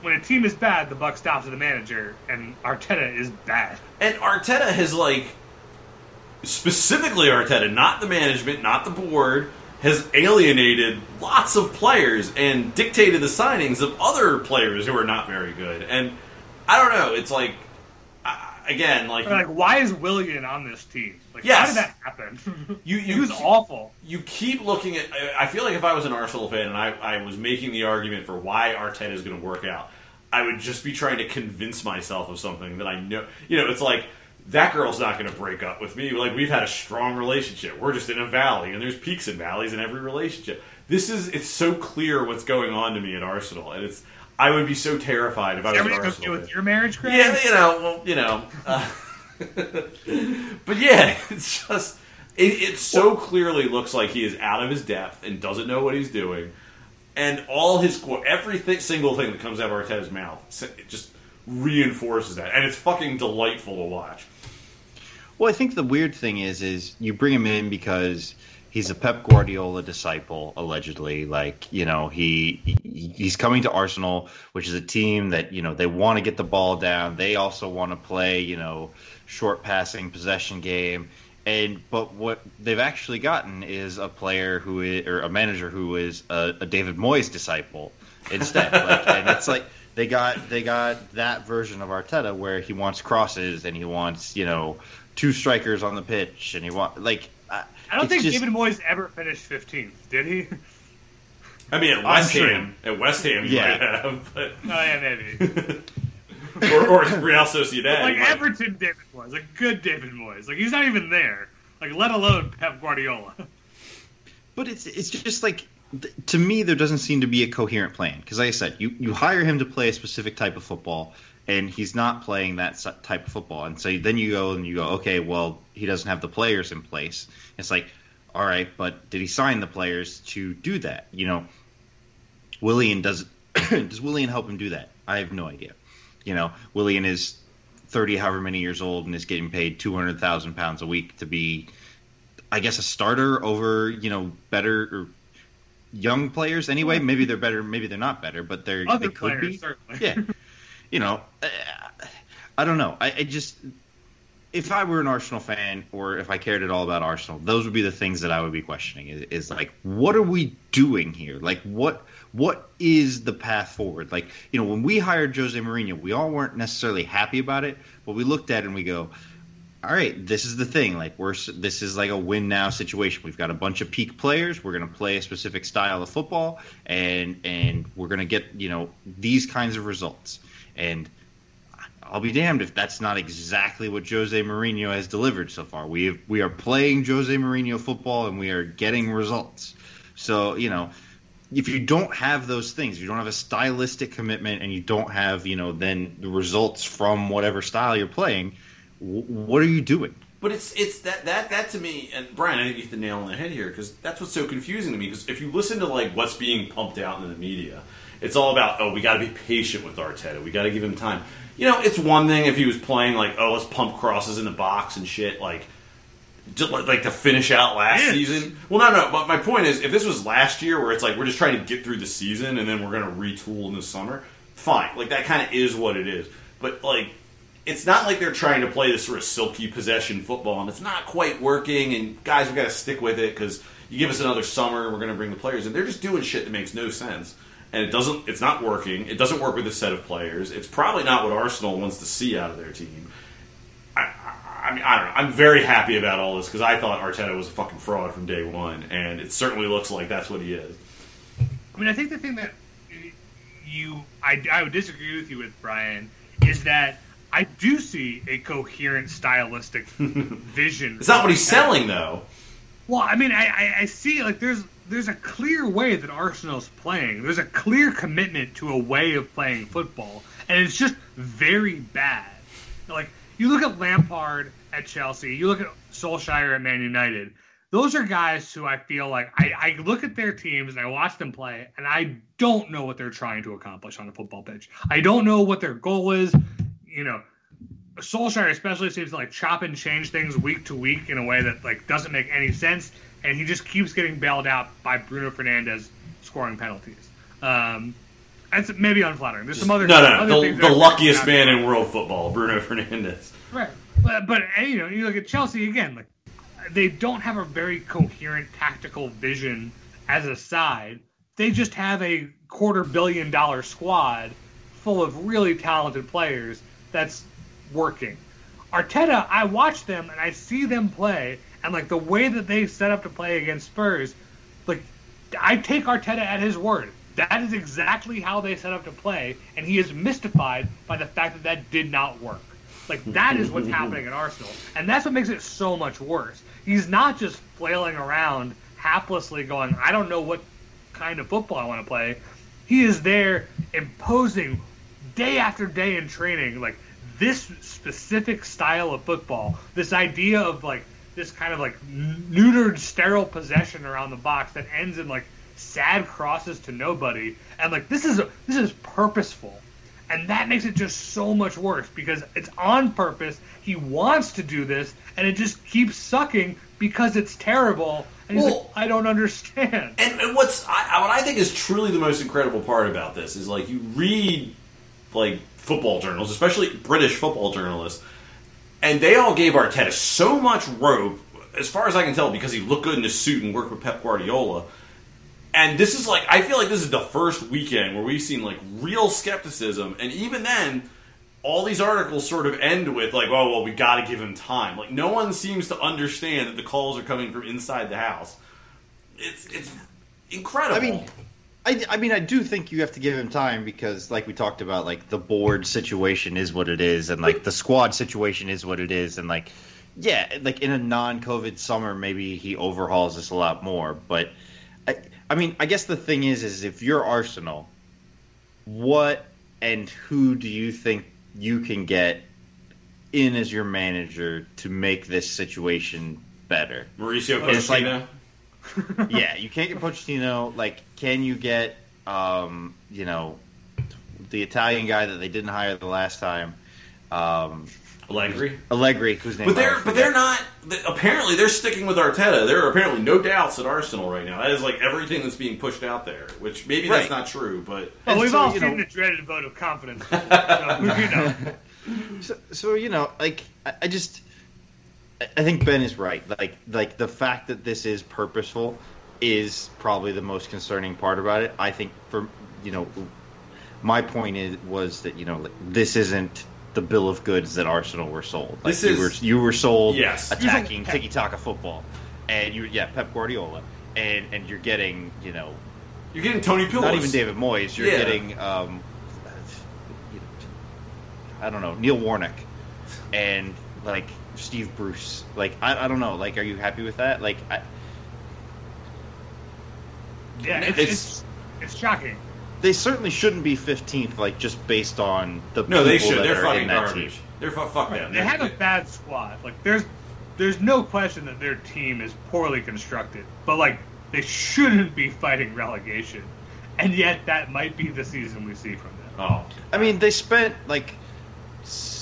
when a team is bad, the buck stops at the manager, and Arteta is bad. And Arteta has like specifically Arteta, not the management, not the board, has alienated lots of players and dictated the signings of other players who are not very good. And I don't know. It's like again, like Like, why is Willian on this team? Like, Yes. how did that happen? You- you he was keep- awful. you keep looking at. I- I feel like if I was an Arsenal fan and I, I was making the argument for why Arteta is going to work out, I would just be trying to convince myself of something that I know. You know, it's like that girl's not going to break up with me. Like we've had a strong relationship. We're just in a valley, and there's peaks and valleys in every relationship. This is it's so clear what's going on to me at Arsenal, and it's I would be so terrified if I was an Everything okay Arsenal. with your marriage, Greg? Yeah, you know, well, you know. Uh, but yeah, it's just it, it so clearly looks like he is out of his depth and doesn't know what he's doing, and all his every single thing that comes out of Arteta's mouth it just reinforces that, and it's fucking delightful to watch. Well, I think the weird thing is, is you bring him in because he's a Pep Guardiola disciple, allegedly. Like, you know, he, he he's coming to Arsenal, which is a team that you know they want to get the ball down. They also want to play, you know, short passing possession game. And but what they've actually gotten is a player who is, or a manager who is a, a David Moyes disciple instead. like, and it's like they got they got that version of Arteta where he wants crosses and he wants you know two strikers on the pitch and he want like uh, I don't think just, David Moyes ever finished 15th, did he? I mean, at West Ham, at West Ham, he Yeah. might have, but Oh yeah, maybe. or, or Real Sociedad. like might- Everton, David Moyes, like good David Moyes. Like he's not even there. Like let alone Pep Guardiola. But it's it's just like to me there doesn't seem to be a coherent plan because like I said you you hire him to play a specific type of football and he's not playing that type of football. And so then you go and you go okay well he doesn't have the players in place. It's like all right but did he sign the players to do that? You know Willian does does Willian help him do that? I have no idea. You know Willian is 30 however many years old and is getting paid 200,000 pounds a week to be I guess a starter over you know better or young players anyway. Maybe they're better, maybe they're not better, but they're Other they could players, be. certainly. Yeah, you know, uh, I don't know. I, I just if I were an Arsenal fan or if I cared at all about Arsenal, those would be the things that I would be questioning. Is, is like, what are we doing here? Like, what what is the path forward? Like, you know, when we hired Jose Mourinho, we all weren't necessarily happy about it, but we looked at it and we go, all right, this is the thing. Like we're this is like a win now situation. We've got a bunch of peak players. We're going to play a specific style of football, and and we're going to get you know these kinds of results. And I'll be damned if that's not exactly what Jose Mourinho has delivered so far. We have, we are playing Jose Mourinho football, and we are getting results. So you know. If you don't have those things, you don't have a stylistic commitment, and you don't have, you know, then the results from whatever style you're playing, wh- what are you doing? But it's it's that that that to me and Brian, I think you hit the nail on the head here because that's what's so confusing to me. Because if you listen to like what's being pumped out in the media, it's all about oh we got to be patient with Arteta, we got to give him time. You know, it's one thing if he was playing like oh let's pump crosses in the box and shit like just like, to finish out last Yes. season. Well, no, no. But my point is, if this was last year, where it's like we're just trying to get through the season and then we're going to retool in the summer, fine. Like that kind of is what it is. But like, it's not like they're trying to play this sort of silky possession football, and it's not quite working. And guys, we got to stick with it because you give us another summer, and we're going to bring the players in. They're just doing shit that makes no sense. And it doesn't. It's not working. It doesn't work with a set of players. It's probably not what Arsenal wants to see out of their team. I, I, I mean, I don't know. I'm very happy about all this because I thought Arteta was a fucking fraud from day one, and it certainly looks like that's what he is. I mean, I think the thing that you, I, I would disagree with you with Brian is that I do see a coherent stylistic vision. It's not what he's selling, though. Well, I mean, I, I, I see like there's there's a clear way that Arsenal's playing. There's a clear commitment to a way of playing football, and it's just very bad. Like you look at Lampard at Chelsea, you look at Solskjaer at Man United. Those are guys who I feel like I, I look at their teams and I watch them play, and I don't know what they're trying to accomplish on a football pitch. I don't know what their goal is. You know, Solskjaer especially seems to like chop and change things week to week in a way that like doesn't make any sense, and he just keeps getting bailed out by Bruno Fernandes scoring penalties. Um, that's maybe unflattering. There's some other no, no, other no. The, the luckiest man in world football, Bruno Fernandes. Right. But, but and, you know, you look at Chelsea again, like they don't have a very coherent tactical vision as a side. They just have a quarter billion dollar squad full of really talented players that's working. Arteta, I watch them and I see them play, and like the way that they set up to play against Spurs, like I take Arteta at his word. That is exactly how they set up to play, and he is mystified by the fact that that did not work. Like that is what's happening at Arsenal, and that's what makes it so much worse. He's not just flailing around haplessly, going, "I don't know what kind of football I want to play." He is there imposing day after day in training, like this specific style of football, this idea of like this kind of like neutered, sterile possession around the box that ends in like sad crosses to nobody, and like this is this is purposeful, and that makes it just so much worse because it's on purpose. He wants to do this, and it just keeps sucking because it's terrible. And he's Well- like, I don't understand. And, and what's I, what I think is truly the most incredible part about this is like you read like football journals, especially British football journalists, and they all gave Arteta so much rope, as far as I can tell, because he looked good in his suit and worked with Pep Guardiola. And this is like I feel like this is the first weekend where we've seen like real skepticism, and even then, all these articles sort of end with like, "Oh well, we got to give him time." Like no one seems to understand that the calls are coming from inside the house. It's it's incredible. I mean, I, I mean, I do think you have to give him time because, like we talked about, like the board situation is what it is, and like the squad situation is what it is, and like, yeah, like in a non-COVID summer, maybe he overhauls this a lot more. But I, I mean, I guess the thing is, is if you're Arsenal, what and who do you think you can get in as your manager to make this situation better? Mauricio Pochettino. yeah, you can't get Pochettino. Like, can you get, um, you know, the Italian guy that they didn't hire the last time, um, Allegri. Allegri, whose name? But they're but they're not. Apparently, they're sticking with Arteta. There are apparently no doubts at Arsenal right now. That is like everything that's being pushed out there. Which maybe that's not true, but Well, we've so, all you seen know- the dreaded vote of confidence. so, you know. So, so you know, like, I, I just, I- I think Ben is right. Like, like the fact that this is purposeful is probably the most concerning part about it. I think for you know, my point is was that you know this isn't the bill of goods that Arsenal were sold. Like, This you is- were you were sold Yes. attacking tiki taka football, and you yeah Pep Guardiola, and and you're getting you know you're getting Tony Pulis. not even David Moyes. You're Yeah. getting, um, I don't know, Neil Warnock, and like Steve Bruce. Like I, I don't know. Like, are you happy with that? Like, I, Yeah, it's, It's- it's, it's shocking. they certainly shouldn't be 15th. Like, just based on the No, they should. They're fucking garbage. team. They're fu- fuck them. They They're- have a bad squad. Like there's there's no question that their team is poorly constructed, but like they shouldn't be fighting relegation, and yet that might be the season we see from them. Oh, I mean, they spent like.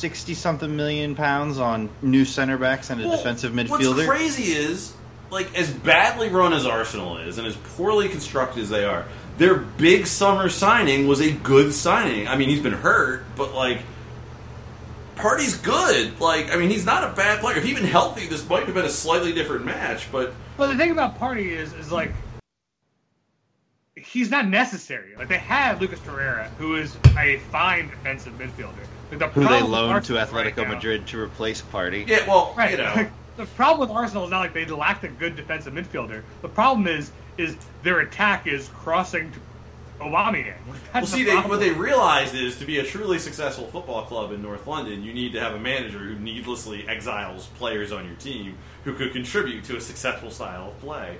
60 something million pounds on new center backs and a Well, defensive midfielder. What's crazy is, like, as badly run as Arsenal is, and as poorly constructed as they are, their big summer signing was a good signing. I mean, he's been hurt, but like, Partey's good. Like, I mean, he's not a bad player. If he'd been healthy, this might have been a slightly different match. But Well, the thing about Partey is is like he's not necessary. Like they have Lucas Torreira, who is a fine defensive midfielder. Like, the who they loaned to Arsenal right Atletico now- Madrid to replace Partey. yeah, well, Right. you know, the problem with Arsenal is not like they lacked a good defensive midfielder. The problem is is their attack is crossing to Aubameyang. Like, Well, see, the they, what they realized is to be a truly successful football club in North London, you need to have a manager who needlessly exiles players on your team who could contribute to a successful style of play.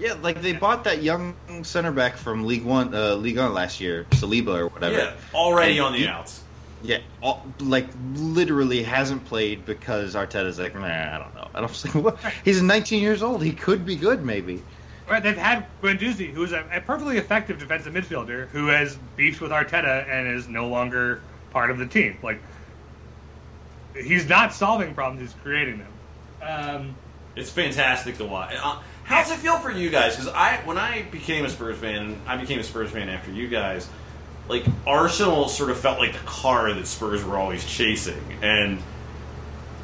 Yeah, like they bought that young center back from League One, uh, League One last year, Saliba or whatever. Yeah, already And on the he- outs. Yeah, all, like literally hasn't played because Arteta's like, nah, I don't know. I don't like, what? He's 19 years old. He could be good, maybe. Right, they've had Guendouzi, who's a, a perfectly effective defensive midfielder, who has beefed with Arteta and is no longer part of the team. Like, he's not solving problems; he's creating them. Um, It's fantastic to watch. How does it feel for you guys? Because I, when I became a Spurs fan, I became a Spurs fan after you guys. Like Arsenal sort of felt like the car that Spurs were always chasing, and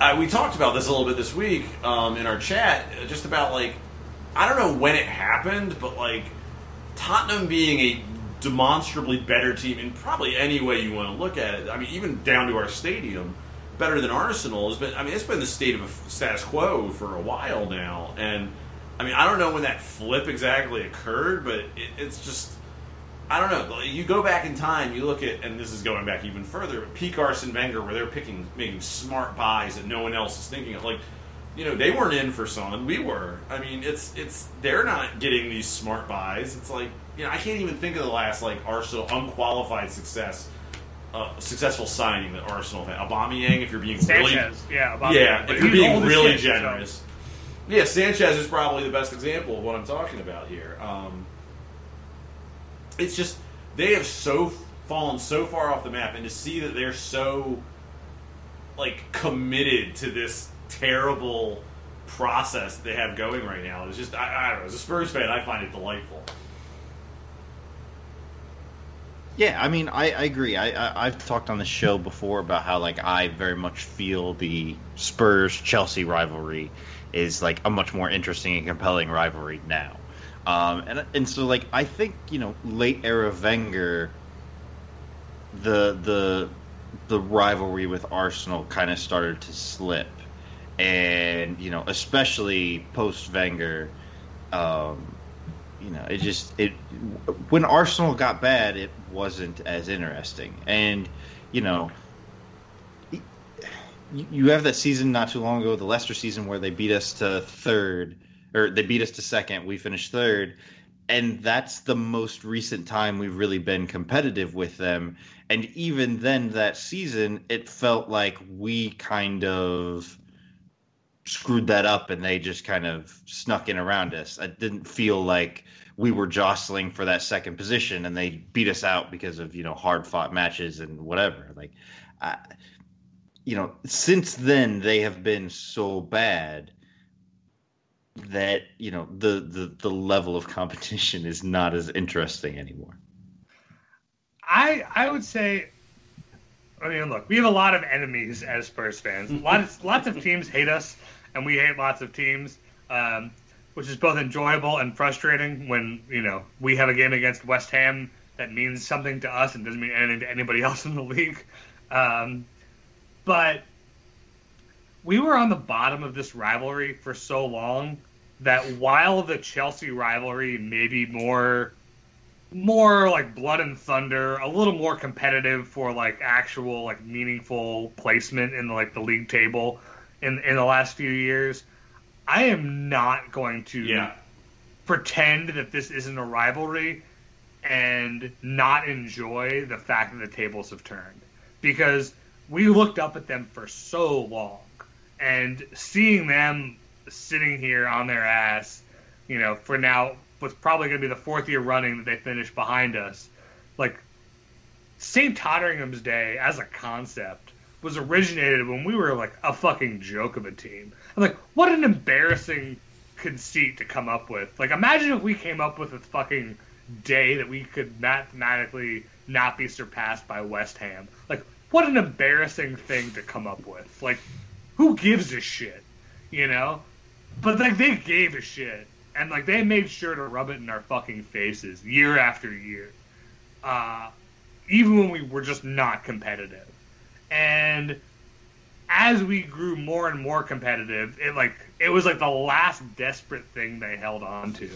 uh, we talked about this a little bit this week um, in our chat, uh, just about like I don't know when it happened, but like Tottenham being a demonstrably better team in probably any way you want to look at it. I mean, even down to our stadium, better than Arsenal has been. I mean, it's been the state of a status quo for a while now, and I mean, I don't know when that flip exactly occurred, but it, it's just I don't know. You go back in time, you look at, and this is going back even further, but peak Arsene Wenger, where they're picking, making smart buys that no one else is thinking of. Like, you know, they weren't in for Son, we were. I mean, it's it's they're not getting these smart buys. It's like, you know, I can't even think of the last like Arsenal unqualified success, uh, successful signing that Arsenal had. Aubameyang, if you're being really Sanchez, yeah, Aubameyang. yeah, if you're being really generous. Yeah, Sanchez is probably the best example of what I'm talking about here. Um, it's just they have so fallen so far off the map, and to see that they're so like committed to this terrible process they have going right now is just I, I don't know. As a Spurs fan, I find it delightful. Yeah, I mean, I, I agree. I, I I've talked on the show before about how like I very much feel the Spurs Chelsea rivalry is like a much more interesting and compelling rivalry now. Um, and and so like I think you know late era Wenger, the the the rivalry with Arsenal kind of started to slip, and you know especially post Wenger, um, you know it just it when Arsenal got bad it wasn't as interesting, and you know you have that season not too long ago, the Leicester season where they beat us to third, or they beat us to second. We finished third, and that's the most recent time we've really been competitive with them. And even then, that season, it felt like we kind of screwed that up, and they just kind of snuck in around us. It didn't feel like we were jostling for that second position, and they beat us out because of you know hard fought matches and whatever. Like. I, you know, since then they have been so bad that you know the the the level of competition is not as interesting anymore. I I would say. I mean, look, we have a lot of enemies as Spurs fans. Lots lots of teams hate us, and we hate lots of teams, um, which is both enjoyable and frustrating. When you know we have a game against West Ham that means something to us and doesn't mean anything to anybody else in the league. Um, but we were on the bottom of this rivalry for so long that while the Chelsea rivalry may be more more like blood and thunder, a little more competitive for like actual like meaningful placement in like the league table in in the last few years. I am not going to Yeah, pretend that this isn't a rivalry and not enjoy the fact that the tables have turned because we looked up at them for so long and seeing them sitting here on their ass you know for now what's probably going to be the fourth year running that they finished behind us like St. Totteringham's Day as a concept was originated when we were like a fucking joke of a team. I'm like, what an embarrassing conceit to come up with. Like, imagine if we came up with a fucking day that we could mathematically not be surpassed by West Ham. What an embarrassing thing to come up with. Like, who gives a shit? You know? But like they gave a shit. And like they made sure to rub it in our fucking faces year after year. Uh even when we were just not competitive. And as we grew more and more competitive, it like it was like the last desperate thing they held on to.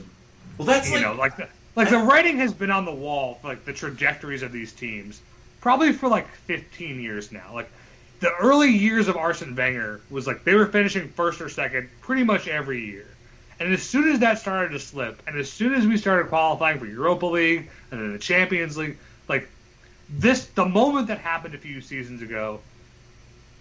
well, that's You like know, like the like the writing has been on the wall for like the trajectories of these teams probably for like 15 years now. Like the early years of Arsene Wenger was like they were finishing first or second pretty much every year. And as soon as that started to slip, and as soon as we started qualifying for Europa League and then the Champions League, like this, the moment that happened a few seasons ago,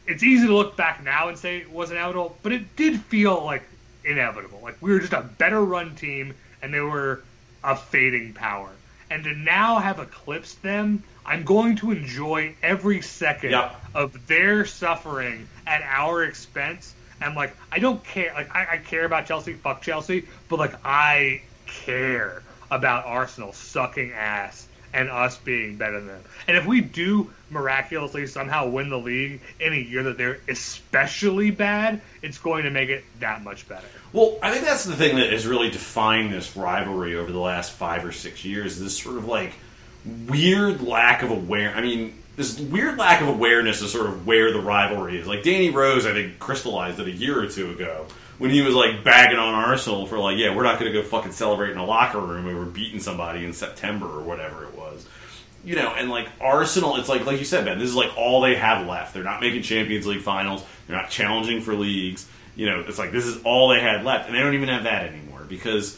it's easy to look back now and say it wasn't inevitable, but it did feel like inevitable. Like we were just a better run team, and they were a fading power. And to now have eclipsed them, I'm going to enjoy every second Yep. of their suffering at our expense. And like, I don't care. Like, I, I care about Chelsea. Fuck Chelsea. But like, I care about Arsenal sucking ass and us being better than them. And if we do miraculously somehow win the league in a year that they're especially bad, it's going to make it that much better. Well, I think that's the thing that has really defined this rivalry over the last five or six years. This sort of like weird lack of aware. I mean, this weird lack of awareness of sort of where the rivalry is. Like Danny Rose, I think crystallized it a year or two ago when he was like bagging on Arsenal for like, yeah, we're not going to go fucking celebrate in a locker room over beating somebody in September or whatever. You know, and like Arsenal, it's like like you said, man, this is like all they have left. They're not making Champions League finals. They're not challenging for leagues. You know, it's like this is all they had left, and they don't even have that anymore because,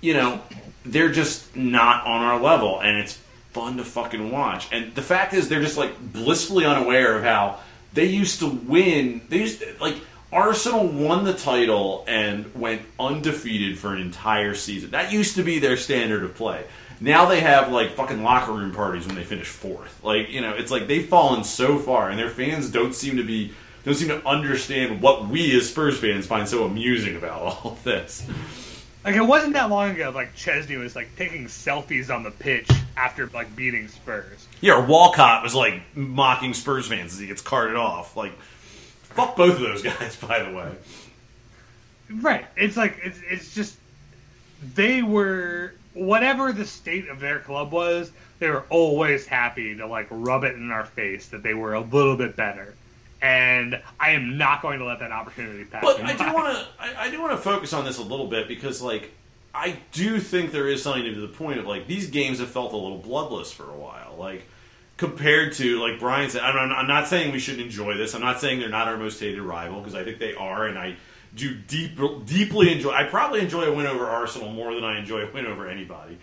you know, they're just not on our level, and it's fun to fucking watch. And the fact is, they're just like blissfully unaware of how they used to win. They used to, like Arsenal won the title and went undefeated for an entire season. That used to be their standard of play. Now they have like fucking locker room parties when they finish fourth. Like you know, it's like they've fallen so far, and their fans don't seem to be don't seem to understand what we as Spurs fans find so amusing about all this. Like it wasn't that long ago, like Szczesny was like taking selfies on the pitch after like beating Spurs. Yeah, or Walcott was like mocking Spurs fans as he gets carted off. Like, fuck both of those guys, by the way. Right. It's like it's it's just they were whatever the state of their club was, they were always happy to like rub it in our face that they were a little bit better. And I am not going to let that opportunity pass. But I do want to I, I do want to focus on this a little bit because like I do think there is something to the point of like these games have felt a little bloodless for a while. Like compared to like Brian said, I'm, I'm not saying we shouldn't enjoy this. I'm not saying they're not our most hated rival because I think they are, and I do deep, deeply enjoy. I probably enjoy a win over Arsenal more than I enjoy a win over anybody.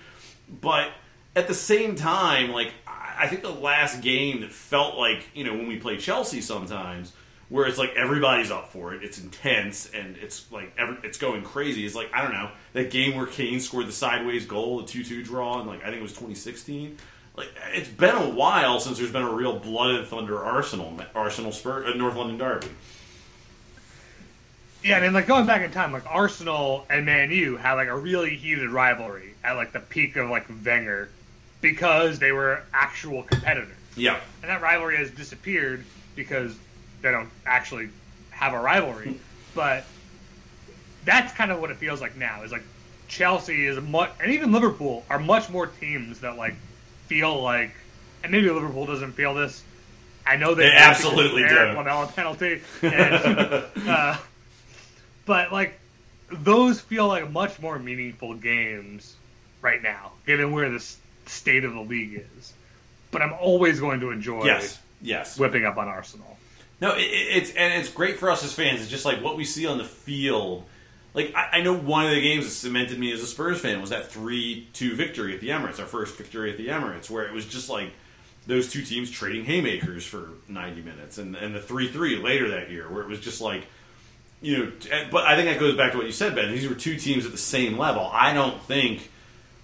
But at the same time, like I think the last game that felt like you know when we play Chelsea sometimes, where it's like everybody's up for it, it's intense and it's like every, it's going crazy. It's like I don't know that game where Kane scored the sideways goal, the two-two draw, and like I think it was 2016. Like it's been a while since there's been a real blood and thunder Arsenal Arsenal Spur uh, North London derby. Yeah, and then like going back in time, like Arsenal and Man U had like a really heated rivalry at like the peak of like Wenger because they were actual competitors. Yeah, And that rivalry has disappeared because they don't actually have a rivalry. But that's kind of what it feels like now. Is like Chelsea is much, and even Liverpool are much more teams that like feel like, and maybe Liverpool doesn't feel this. I know they, They absolutely of the Eric do. Penalty, and, uh, but like those feel like much more meaningful games right now, given where the state of the league is. But I'm always going to enjoy yes, yes. whipping up on Arsenal. No, it, it's and it's great for us as fans. It's just like what we see on the field. Like I, I know one of the games that cemented me as a Spurs fan was that three-two victory at the Emirates, our first victory at the Emirates, where it was just like those two teams trading haymakers for ninety minutes, and and the three-three later that year, where it was just like. You know, but I think that goes back to what you said, Ben. These were two teams at the same level. I don't think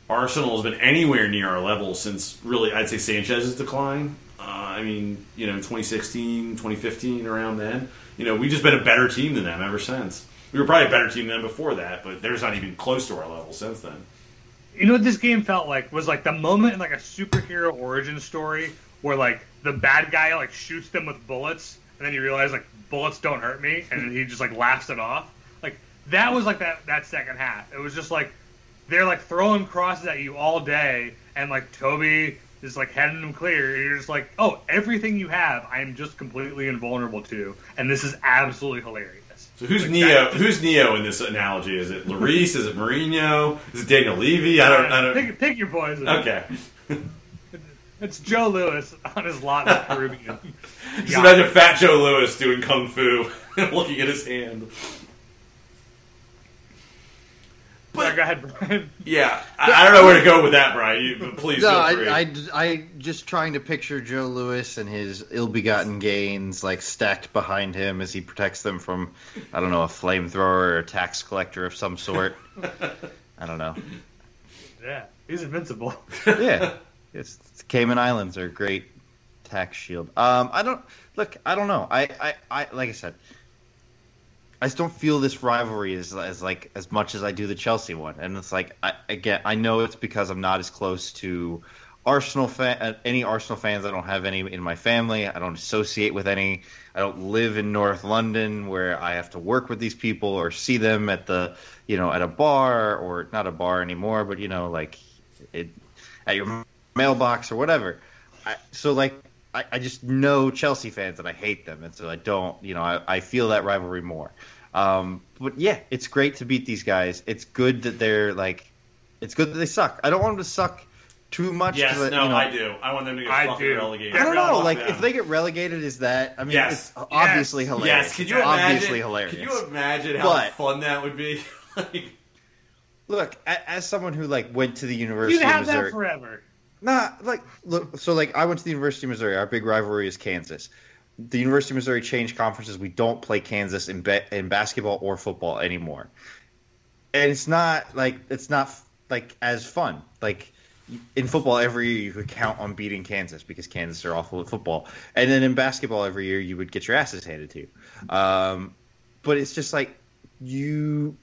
Arsenal has been anywhere near our level since really, I'd say Sanchez's decline. Uh, I mean, you know, 2016, 2015, around then. You know, we've just been a better team than them ever since. We were probably a better team than before that, but they're not even close to our level since then. You know what this game felt like was like the moment in like a superhero origin story where like the bad guy like shoots them with bullets and then you realize like bullets don't hurt me and then he just like laughs it off. Like that was like that that second half. It was just like they're like throwing crosses at you all day and like Toby is like heading them clear. And you're just like, oh, everything you have, I am just completely invulnerable to, and this is absolutely hilarious. So who's Like, Neo? that- Who's Neo in this analogy? Is it Lloris? is it Mourinho? Is it Daniel Levy? I don't. I don't. Pick, pick your poison. Okay. It's Joe Lewis on his lot in the Caribbean. Just Yeah. imagine Fat Joe Lewis doing kung fu and looking at his hand. But, Sorry, go ahead, Brian. Yeah, I, I don't know where to go with that, Brian. You, but please No, feel free. I, I, I just trying to picture Joe Lewis and his ill-begotten gains like stacked behind him as he protects them from, I don't know, a flamethrower or a tax collector of some sort. I don't know. Yeah, he's invincible. Yeah, it's, it's Cayman Islands are a great tax shield. Um, I don't look. I don't know. I, I, I like I said. I just don't feel this rivalry as, as like as much as I do the Chelsea one, and it's like I, again I know it's because I'm not as close to Arsenal fan uh, any Arsenal fans. I don't have any in my family. I don't associate with any. I don't live in North London where I have to work with these people or see them at the you know at a bar or not a bar anymore, but you know like it at your mailbox or whatever. I, so like I, I just know Chelsea fans and I hate them, and so I don't you know I, I feel that rivalry more. Um, but yeah, it's great to beat these guys. It's good that they're like, it's good that they suck. I don't want them to suck too much. Yes, 'cause, no, you know, I do. I want them to get I fucking do. relegated. I don't know. Like, them. if they get relegated, is that? I mean, Yes. it's obviously hilarious. Yes, could you It's imagine? Obviously hilarious. Could you imagine how But- fun that would be? like, Look, as someone who like went to the University You'd of have Missouri, that forever. Nah, like look. So like, I went to the University of Missouri. Our big rivalry is Kansas. The University of Missouri changed conferences. We don't play Kansas in ba- in basketball or football anymore, and it's not like it's not like as fun. Like in football, every year you could count on beating Kansas because Kansas are awful at football, and then in basketball, every year you would get your asses handed to you. Um, but it's just like you,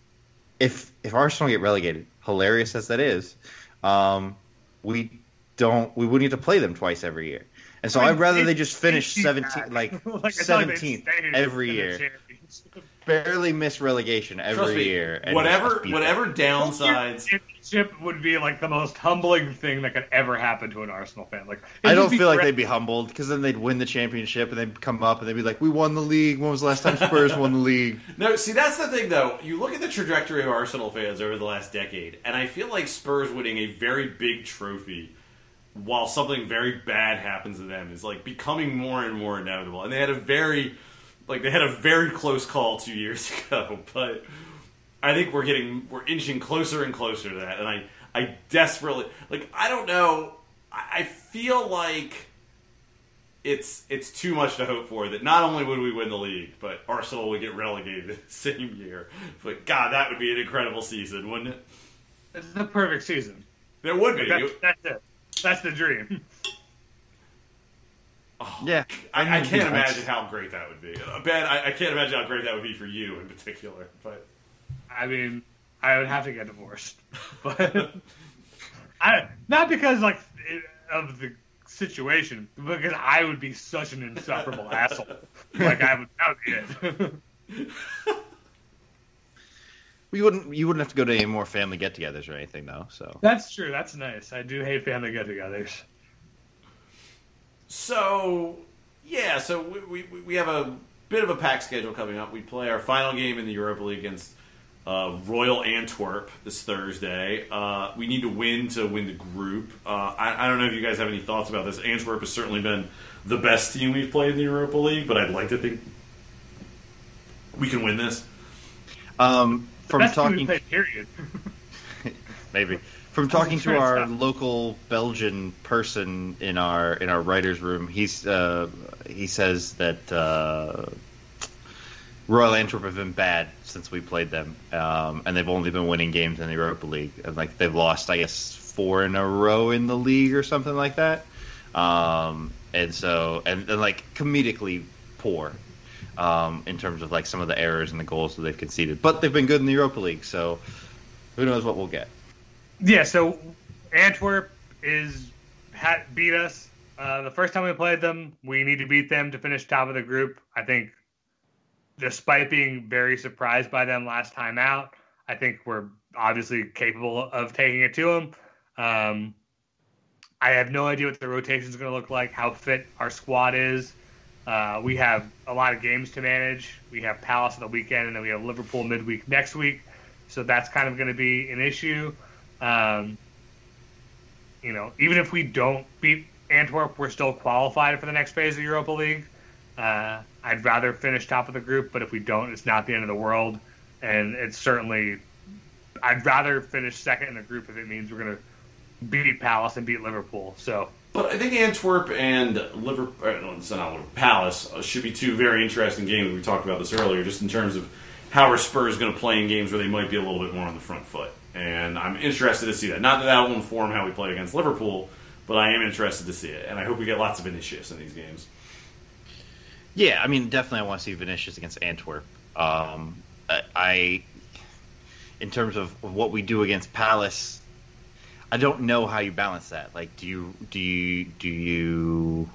if if Arsenal get relegated, hilarious as that is, um, we don't we wouldn't get to play them twice every year. And so I mean, I'd rather it- they just finish it's seventeen, like Like, it's not like they seventeenth every year, barely miss relegation every me, year. and whatever, just them. whatever downsides. Championship would be like the most humbling thing that could ever happen to an Arsenal fan. Like I don't feel like they'd be humbled because then they'd win the championship and they'd come up and they'd be like, "We won the league. When was the last time Spurs won the league?" No, see that's the thing though. You look at the trajectory of Arsenal fans over the last decade, and I feel like Spurs winning a very big trophy while something very bad happens to them is like becoming more and more inevitable. And they had a very like they had a very close call two years ago, but I think we're getting we're inching closer and closer to that. And I I desperately like I don't know. I, I feel like it's it's too much to hope for that not only would we win the league, but Arsenal would get relegated the same year. But God, that would be an incredible season, wouldn't it? It's the perfect season. There would be. That's, that's it. That's the dream. Oh, yeah, I, I can't That's- imagine how great that would be. Ben, I, I can't imagine how great that would be for you in particular. But I mean, I would have to get divorced, but I not because like it- of the situation, because I would be such an insufferable asshole. Like I would, that would be it. We wouldn't. You wouldn't have to go to any more family get-togethers or anything, though. So That's true. That's nice. I do hate family get-togethers. so yeah, so we, we we have a bit of a packed schedule coming up. We play our final game in the Europa League against uh, Royal Antwerp this Thursday. Uh, we need to win to win the group. Uh, I, I don't know if you guys have any thoughts about this. Antwerp has certainly been the best team we've played in the Europa League, but I'd like to think we can win this. um, from talking play, period. maybe from talking to our local Belgian person in our in our writers' room, he's uh, he says that uh, Royal Antwerp have been bad since we played them, um, and they've only been winning games in the Europa League, and like they've lost, I guess, four in a row in the league or something like that. Um, and so, and, and like comedically poor um, in terms of like some of the errors and the goals that they've conceded, but they've been good in the Europa League, so who knows what we'll get. Yeah, so Antwerp is beat us uh, the first time we played them. We need to beat them to finish top of the group. I think, despite being very surprised by them last time out, I think we're obviously capable of taking it to them. Um, I have no idea what the rotation is going to look like, how fit our squad is. Uh, we have a lot of games to manage. We have Palace on the weekend, and then we have Liverpool midweek next week. So that's kind of going to be an issue. Um, you know, even if we don't beat Antwerp, we're still qualified for the next phase of Europa League. Uh, I'd rather finish top of the group, but if we don't, it's not the end of the world. And it's certainly, I'd rather finish second in the group if it means we're going to beat Palace and beat Liverpool. So But I think Antwerp and Liverpool, no, it's not Liverpool, Palace uh, should be two very interesting games. We talked about this earlier, just in terms of how are Spurs going to play in games where they might be a little bit more on the front foot. And I'm interested to see that. Not that that will inform how we play against Liverpool, but I am interested to see it. And I hope we get lots of Vinicius in these games. Yeah, I mean, definitely, I want to see Vinicius against Antwerp. Um, I, in terms of what we do against Palace, I don't know how you balance that. Like, do you do you do you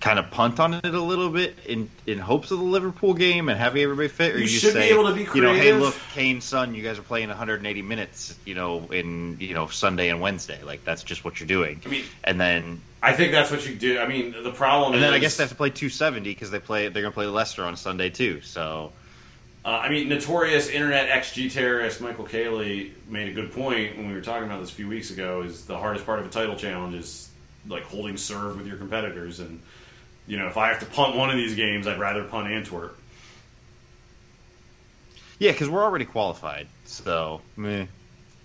kind of punt on it a little bit in in hopes of the Liverpool game and having everybody fit, or You you, should be able to be creative. you know, hey, look, Kane, Son, you guys are playing 180 minutes, you know, in you know Sunday and Wednesday. Like, that's just what you're doing. I mean, and then I think that's what you do. I mean, the problem and is. then I guess they have to play 270 because they play. They're going to play Leicester on Sunday too. So Uh, I mean, notorious internet XG terrorist Michael Caley made a good point when we were talking about this a few weeks ago. Is the hardest part of a title challenge is like holding serve with your competitors, and you know, if I have to punt one of these games, I'd rather punt Antwerp. Yeah, because we're already qualified, so meh.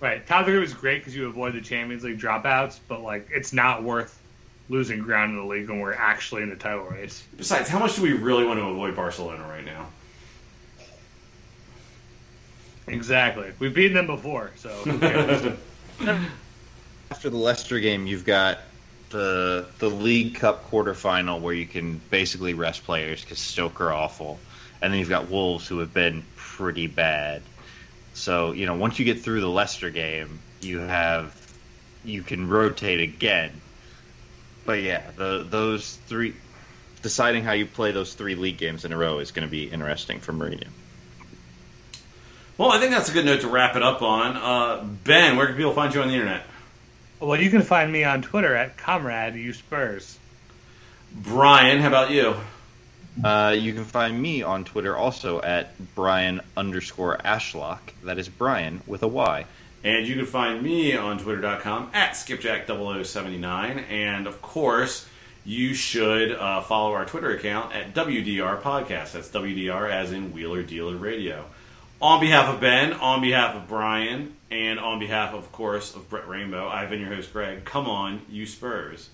Right. Top three was great because you avoid the Champions League dropouts, but like it's not worth losing ground in the league when we're actually in the title race. Besides, how much do we really want to avoid Barcelona right now? Exactly. We've beaten them before, so? After the Leicester game, you've got the the League Cup quarterfinal where you can basically rest players because Stoke are awful, and then you've got Wolves who have been pretty bad. So you know, once you get through the Leicester game, you have you can rotate again. But yeah, the those three deciding how you play those three league games in a row is going to be interesting for Mourinho. Well, I think that's a good note to wrap it up on. Uh, ben, where can people find you on the internet? well, you can find me on Twitter at Comrade U Spurs. Brian, how about you? Uh, you can find me on Twitter also at Brian underscore Ashlock. That is Brian with a Y. And you can find me on twitter.com at skipjack0079. And of course, you should uh, follow our Twitter account at WDR Podcast. That's WDR as in Wheeler Dealer Radio. On behalf of Ben, on behalf of Brian, and on behalf, of course, of Brett Rainbow, I've been your host, Greg. Come on, you Spurs.